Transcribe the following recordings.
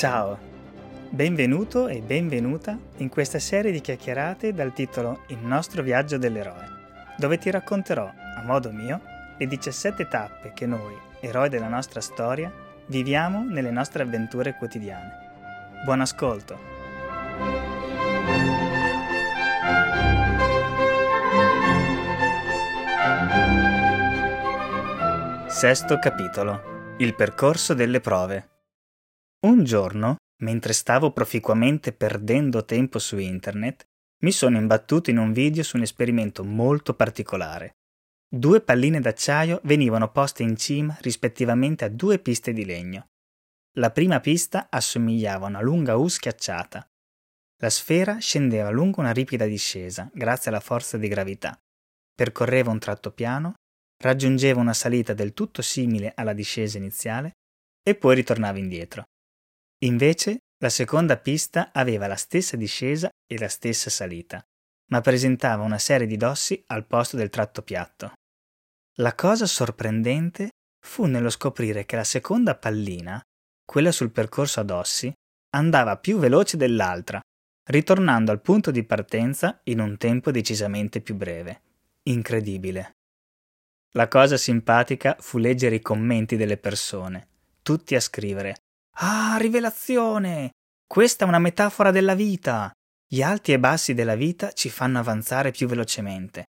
Ciao, benvenuto e benvenuta in questa serie di chiacchierate dal titolo Il nostro viaggio dell'eroe, dove ti racconterò, a modo mio, le 17 tappe che noi, eroi della nostra storia, viviamo nelle nostre avventure quotidiane. Buon ascolto! Sesto capitolo. Il percorso delle prove. Un giorno, mentre stavo proficuamente perdendo tempo su internet, mi sono imbattuto in un video su un esperimento molto particolare. Due palline d'acciaio venivano poste in cima rispettivamente a due piste di legno. La prima pista assomigliava a una lunga U schiacciata. La sfera scendeva lungo una ripida discesa grazie alla forza di gravità. Percorreva un tratto piano, raggiungeva una salita del tutto simile alla discesa iniziale e poi ritornava indietro. Invece, la seconda pista aveva la stessa discesa e la stessa salita, ma presentava una serie di dossi al posto del tratto piatto. La cosa sorprendente fu nello scoprire che la seconda pallina, quella sul percorso a dossi, andava più veloce dell'altra, ritornando al punto di partenza in un tempo decisamente più breve. Incredibile. La cosa simpatica fu leggere i commenti delle persone, tutti a scrivere Ah, rivelazione! Questa è una metafora della vita. Gli alti e bassi della vita ci fanno avanzare più velocemente.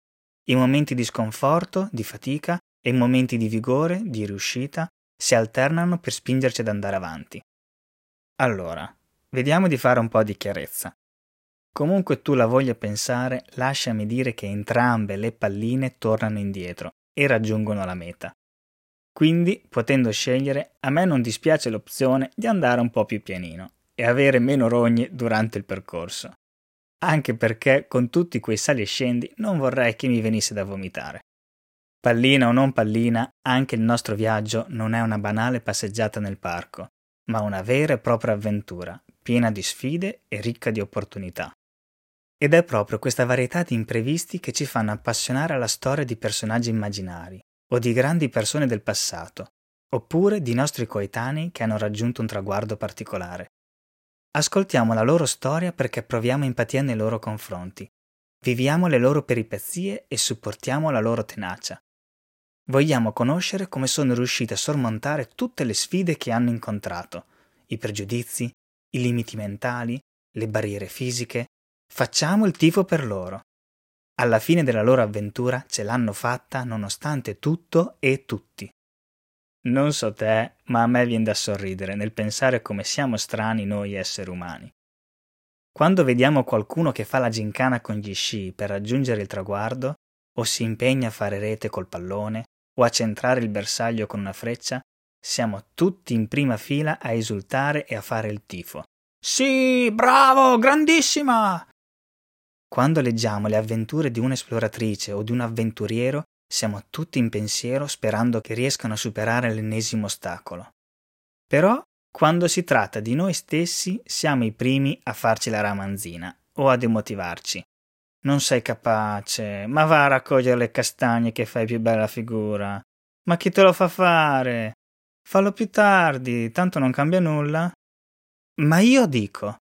I momenti di sconforto, di fatica e i momenti di vigore, di riuscita si alternano per spingerci ad andare avanti. Allora, vediamo di fare un po' di chiarezza. Comunque tu la voglia pensare, lasciami dire che entrambe le palline tornano indietro e raggiungono la meta. Quindi, potendo scegliere, a me non dispiace l'opzione di andare un po' più pianino e avere meno rogne durante il percorso. Anche perché con tutti quei sali e scendi non vorrei che mi venisse da vomitare. Pallina o non pallina, anche il nostro viaggio non è una banale passeggiata nel parco, ma una vera e propria avventura, piena di sfide e ricca di opportunità. Ed è proprio questa varietà di imprevisti che ci fanno appassionare alla storia di personaggi immaginari, o di grandi persone del passato, oppure di nostri coetanei che hanno raggiunto un traguardo particolare. Ascoltiamo la loro storia perché proviamo empatia nei loro confronti, viviamo le loro peripezie e supportiamo la loro tenacia. Vogliamo conoscere come sono riusciti a sormontare tutte le sfide che hanno incontrato, i pregiudizi, i limiti mentali, le barriere fisiche. Facciamo il tifo per loro. Alla fine della loro avventura ce l'hanno fatta nonostante tutto e tutti. Non so te, ma a me viene da sorridere nel pensare come siamo strani noi esseri umani. Quando vediamo qualcuno che fa la gincana con gli sci per raggiungere il traguardo, o si impegna a fare rete col pallone, o a centrare il bersaglio con una freccia, siamo tutti in prima fila a esultare e a fare il tifo. Sì, bravo, grandissima! Quando leggiamo le avventure di un'esploratrice o di un avventuriero, siamo tutti in pensiero sperando che riescano a superare l'ennesimo ostacolo. Però, quando si tratta di noi stessi, siamo i primi a farci la ramanzina o a demotivarci. Non sei capace, ma va a raccogliere le castagne che fai più bella figura. Ma chi te lo fa fare? Fallo più tardi, tanto non cambia nulla. Ma io dico,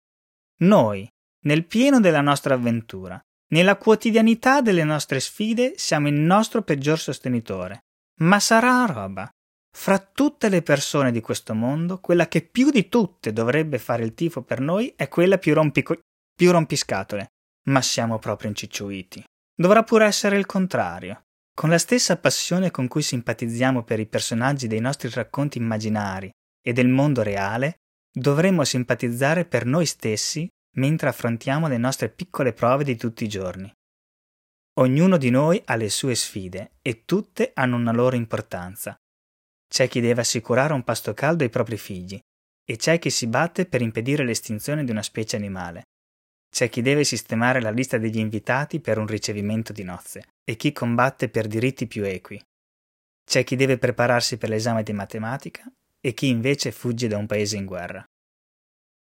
noi, nel pieno della nostra avventura, nella quotidianità delle nostre sfide siamo il nostro peggior sostenitore. Ma sarà roba. Fra tutte le persone di questo mondo, quella che più di tutte dovrebbe fare il tifo per noi è quella più, rompico- più rompiscatole. Ma siamo proprio incicciuiti. Dovrà pure essere il contrario. Con la stessa passione con cui simpatizziamo per i personaggi dei nostri racconti immaginari e del mondo reale, dovremmo simpatizzare per noi stessi mentre affrontiamo le nostre piccole prove di tutti i giorni. Ognuno di noi ha le sue sfide e tutte hanno una loro importanza. C'è chi deve assicurare un pasto caldo ai propri figli e c'è chi si batte per impedire l'estinzione di una specie animale. C'è chi deve sistemare la lista degli invitati per un ricevimento di nozze e chi combatte per diritti più equi. C'è chi deve prepararsi per l'esame di matematica e chi invece fugge da un paese in guerra.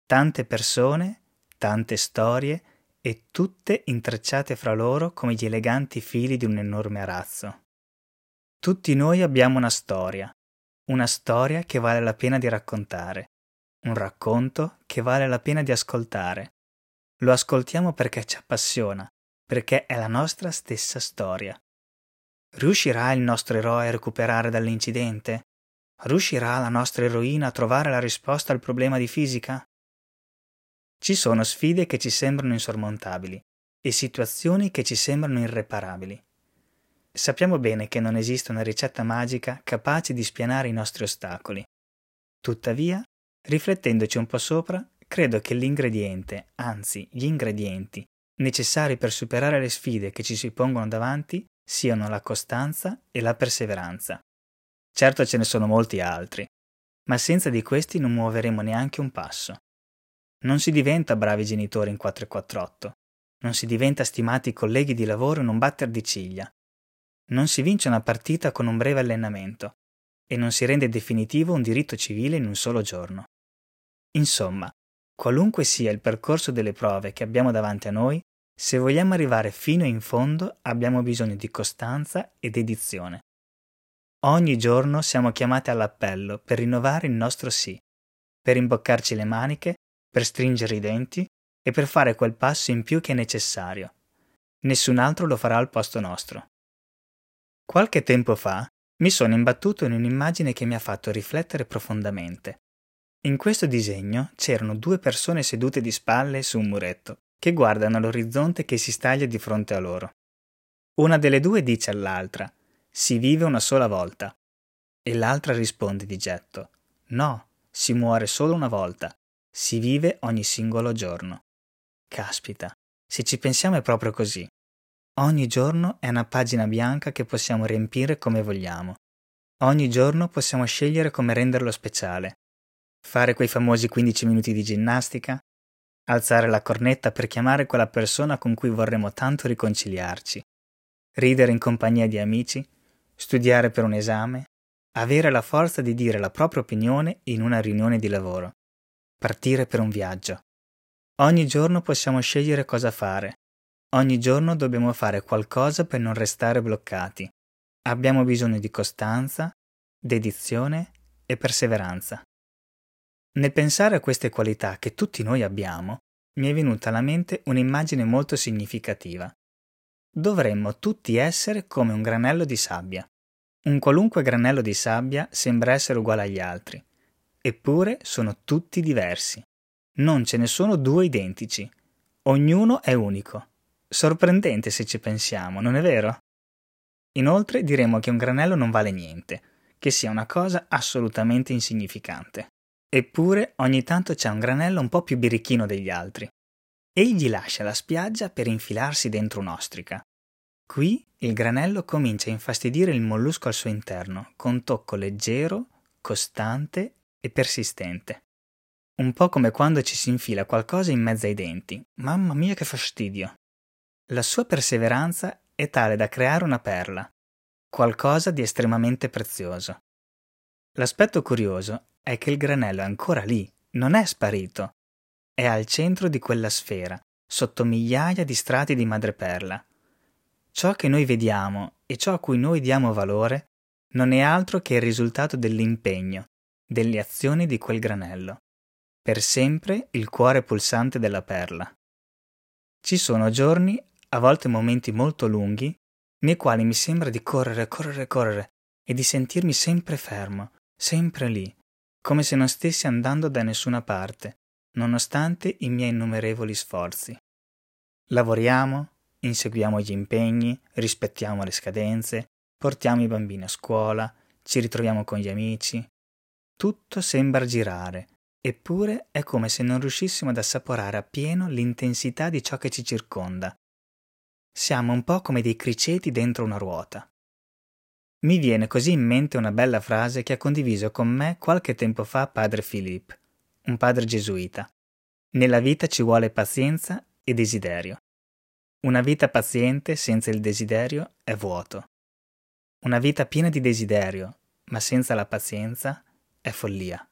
Tante persone tante storie e tutte intrecciate fra loro come gli eleganti fili di un enorme arazzo. Tutti noi abbiamo una storia, una storia che vale la pena di raccontare, un racconto che vale la pena di ascoltare. Lo ascoltiamo perché ci appassiona, perché è la nostra stessa storia. Riuscirà il nostro eroe a recuperare dall'incidente? Riuscirà la nostra eroina a trovare la risposta al problema di fisica? Ci sono sfide che ci sembrano insormontabili e situazioni che ci sembrano irreparabili. Sappiamo bene che non esiste una ricetta magica capace di spianare i nostri ostacoli. Tuttavia, riflettendoci un po' sopra, credo che l'ingrediente, anzi gli ingredienti, necessari per superare le sfide che ci si pongono davanti siano la costanza e la perseveranza. Certo ce ne sono molti altri, ma senza di questi non muoveremo neanche un passo. Non si diventa bravi genitori in 448, non si diventa stimati colleghi di lavoro in un batter di ciglia, non si vince una partita con un breve allenamento e non si rende definitivo un diritto civile in un solo giorno. Insomma, qualunque sia il percorso delle prove che abbiamo davanti a noi, se vogliamo arrivare fino in fondo abbiamo bisogno di costanza e dedizione. Ogni giorno siamo chiamati all'appello per rinnovare il nostro sì, per imboccarci le maniche, per stringere i denti e per fare quel passo in più che è necessario. Nessun altro lo farà al posto nostro. Qualche tempo fa mi sono imbattuto in un'immagine che mi ha fatto riflettere profondamente. In questo disegno c'erano due persone sedute di spalle su un muretto, che guardano l'orizzonte che si staglia di fronte a loro. Una delle due dice all'altra Si vive una sola volta. E l'altra risponde di getto No, si muore solo una volta, si vive ogni singolo giorno. Caspita, se ci pensiamo è proprio così. Ogni giorno è una pagina bianca che possiamo riempire come vogliamo. Ogni giorno possiamo scegliere come renderlo speciale. Fare quei famosi 15 minuti di ginnastica, alzare la cornetta per chiamare quella persona con cui vorremmo tanto riconciliarci, ridere in compagnia di amici, studiare per un esame, avere la forza di dire la propria opinione in una riunione di lavoro, partire per un viaggio. Ogni giorno possiamo scegliere cosa fare, Ogni giorno dobbiamo fare qualcosa per non restare bloccati. Abbiamo bisogno di costanza, dedizione e perseveranza. Nel pensare a queste qualità che tutti noi abbiamo, mi è venuta alla mente un'immagine molto significativa. Dovremmo tutti essere come un granello di sabbia. Un qualunque granello di sabbia sembra essere uguale agli altri, eppure sono tutti diversi. Non ce ne sono due identici. Ognuno è unico. Sorprendente se ci pensiamo, non è vero? Inoltre diremo che un granello non vale niente, che sia una cosa assolutamente insignificante. Eppure ogni tanto c'è un granello un po' più birichino degli altri. Egli lascia la spiaggia per infilarsi dentro un'ostrica. Qui il granello comincia a infastidire il mollusco al suo interno, con tocco leggero, costante e persistente. Un po' come quando ci si infila qualcosa in mezzo ai denti. Mamma mia che fastidio! La sua perseveranza è tale da creare una perla, qualcosa di estremamente prezioso. L'aspetto curioso è che il granello è ancora lì, non è sparito. È al centro di quella sfera, sotto migliaia di strati di madreperla. Ciò che noi vediamo e ciò a cui noi diamo valore non è altro che il risultato dell'impegno, delle azioni di quel granello. Per sempre il cuore pulsante della perla. Ci sono giorni a volte momenti molto lunghi, nei quali mi sembra di correre, correre, correre e di sentirmi sempre fermo, sempre lì, come se non stessi andando da nessuna parte, nonostante i miei innumerevoli sforzi. Lavoriamo, inseguiamo gli impegni, rispettiamo le scadenze, portiamo i bambini a scuola, ci ritroviamo con gli amici. Tutto sembra girare, eppure è come se non riuscissimo ad assaporare appieno l'intensità di ciò che ci circonda, siamo un po' come dei criceti dentro una ruota. Mi viene così in mente una bella frase che ha condiviso con me qualche tempo fa padre Philippe, un padre gesuita. Nella vita ci vuole pazienza e desiderio. Una vita paziente senza il desiderio è vuoto. Una vita piena di desiderio, ma senza la pazienza, è follia.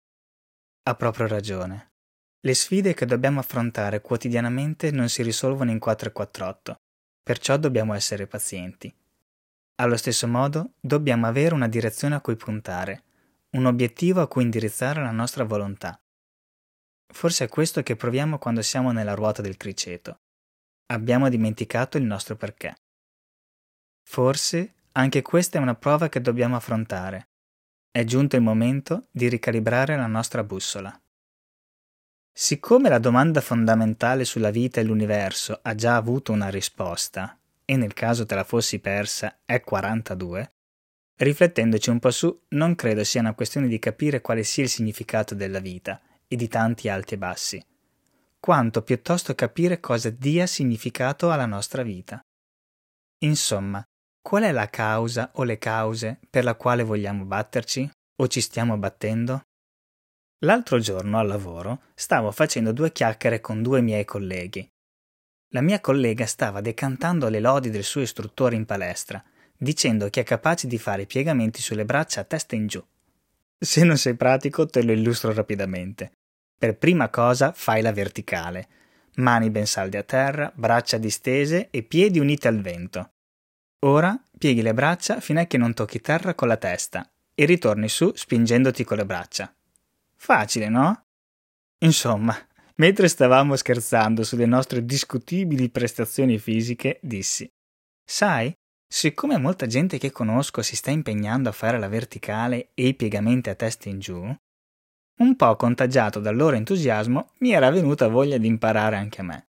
Ha proprio ragione. Le sfide che dobbiamo affrontare quotidianamente non si risolvono in 448, perciò dobbiamo essere pazienti. Allo stesso modo, dobbiamo avere una direzione a cui puntare, un obiettivo a cui indirizzare la nostra volontà. Forse è questo che proviamo quando siamo nella ruota del criceto. Abbiamo dimenticato il nostro perché. Forse anche questa è una prova che dobbiamo affrontare. È giunto il momento di ricalibrare la nostra bussola. Siccome la domanda fondamentale sulla vita e l'universo ha già avuto una risposta, e nel caso te la fossi persa è 42, riflettendoci un po' su, non credo sia una questione di capire quale sia il significato della vita e di tanti alti e bassi, quanto piuttosto capire cosa dia significato alla nostra vita. Insomma, qual è la causa o le cause per la quale vogliamo batterci o ci stiamo battendo? L'altro giorno al lavoro stavo facendo due chiacchiere con due miei colleghi. La mia collega stava decantando le lodi del suo istruttore in palestra, dicendo che è capace di fare piegamenti sulle braccia a testa in giù. Se non sei pratico te lo illustro rapidamente. Per prima cosa fai la verticale. Mani ben salde a terra, braccia distese e piedi uniti al vento. Ora pieghi le braccia fino a che non tocchi terra con la testa e ritorni su spingendoti con le braccia. Facile, no? Insomma, mentre stavamo scherzando sulle nostre discutibili prestazioni fisiche, dissi: Sai, siccome molta gente che conosco si sta impegnando a fare la verticale e i piegamenti a testa in giù, un po' contagiato dal loro entusiasmo, mi era venuta voglia di imparare anche a me.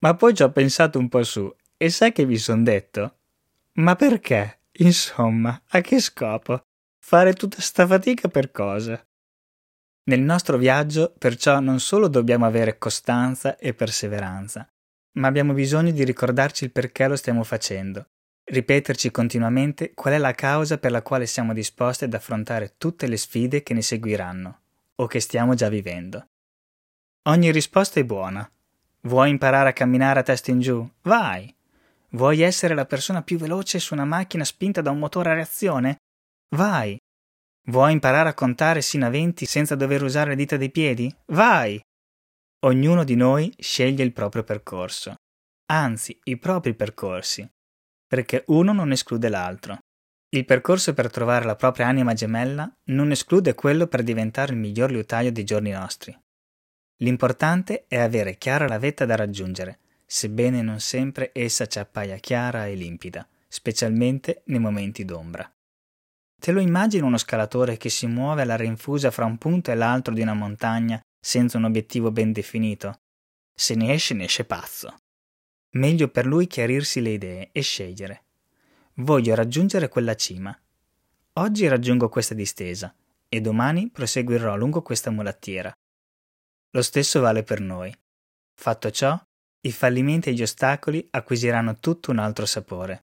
Ma poi ci ho pensato un po' su e sai che mi son detto? Ma perché? Insomma, a che scopo? Fare tutta sta fatica per cosa? Nel nostro viaggio, perciò, non solo dobbiamo avere costanza e perseveranza, ma abbiamo bisogno di ricordarci il perché lo stiamo facendo, ripeterci continuamente qual è la causa per la quale siamo disposti ad affrontare tutte le sfide che ne seguiranno, o che stiamo già vivendo. Ogni risposta è buona. Vuoi imparare a camminare a testa in giù? Vai! Vuoi essere la persona più veloce su una macchina spinta da un motore a reazione? Vai! Vuoi imparare a contare sino a 20 senza dover usare le dita dei piedi? Vai! Ognuno di noi sceglie il proprio percorso, anzi i propri percorsi, perché uno non esclude l'altro. Il percorso per trovare la propria anima gemella non esclude quello per diventare il miglior liutaio dei giorni nostri. L'importante è avere chiara la vetta da raggiungere, sebbene non sempre essa ci appaia chiara e limpida, specialmente nei momenti d'ombra. Te lo immagini uno scalatore che si muove alla rinfusa fra un punto e l'altro di una montagna senza un obiettivo ben definito? Se ne esce, ne esce pazzo. Meglio per lui chiarirsi le idee e scegliere. Voglio raggiungere quella cima. Oggi raggiungo questa distesa e domani proseguirò lungo questa mulattiera. Lo stesso vale per noi. Fatto ciò, i fallimenti e gli ostacoli acquisiranno tutto un altro sapore,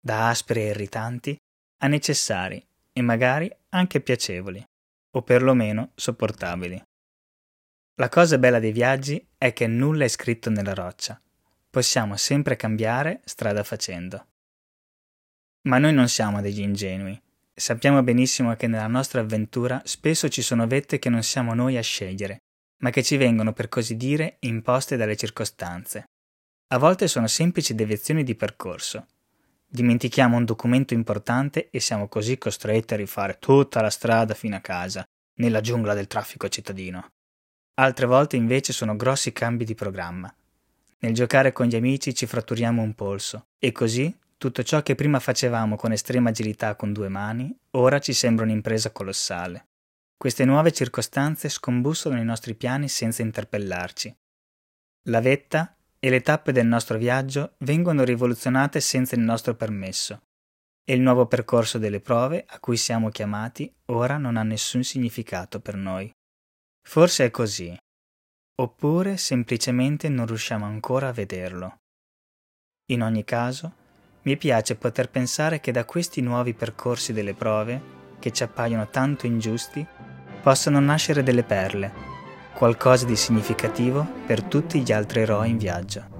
da aspri e irritanti a necessari e magari anche piacevoli, o perlomeno sopportabili. La cosa bella dei viaggi è che nulla è scritto nella roccia. Possiamo sempre cambiare strada facendo. Ma noi non siamo degli ingenui. Sappiamo benissimo che nella nostra avventura spesso ci sono vette che non siamo noi a scegliere, ma che ci vengono per così dire imposte dalle circostanze. A volte sono semplici deviazioni di percorso, Dimentichiamo un documento importante e siamo così costretti a rifare tutta la strada fino a casa, nella giungla del traffico cittadino. Altre volte invece sono grossi cambi di programma. Nel giocare con gli amici ci fratturiamo un polso e così tutto ciò che prima facevamo con estrema agilità con due mani, ora ci sembra un'impresa colossale. Queste nuove circostanze scombussolano i nostri piani senza interpellarci. La vetta e le tappe del nostro viaggio vengono rivoluzionate senza il nostro permesso e il nuovo percorso delle prove a cui siamo chiamati ora non ha nessun significato per noi. Forse è così, oppure semplicemente non riusciamo ancora a vederlo. In ogni caso, mi piace poter pensare che da questi nuovi percorsi delle prove, che ci appaiono tanto ingiusti, possano nascere delle perle qualcosa di significativo per tutti gli altri eroi in viaggio.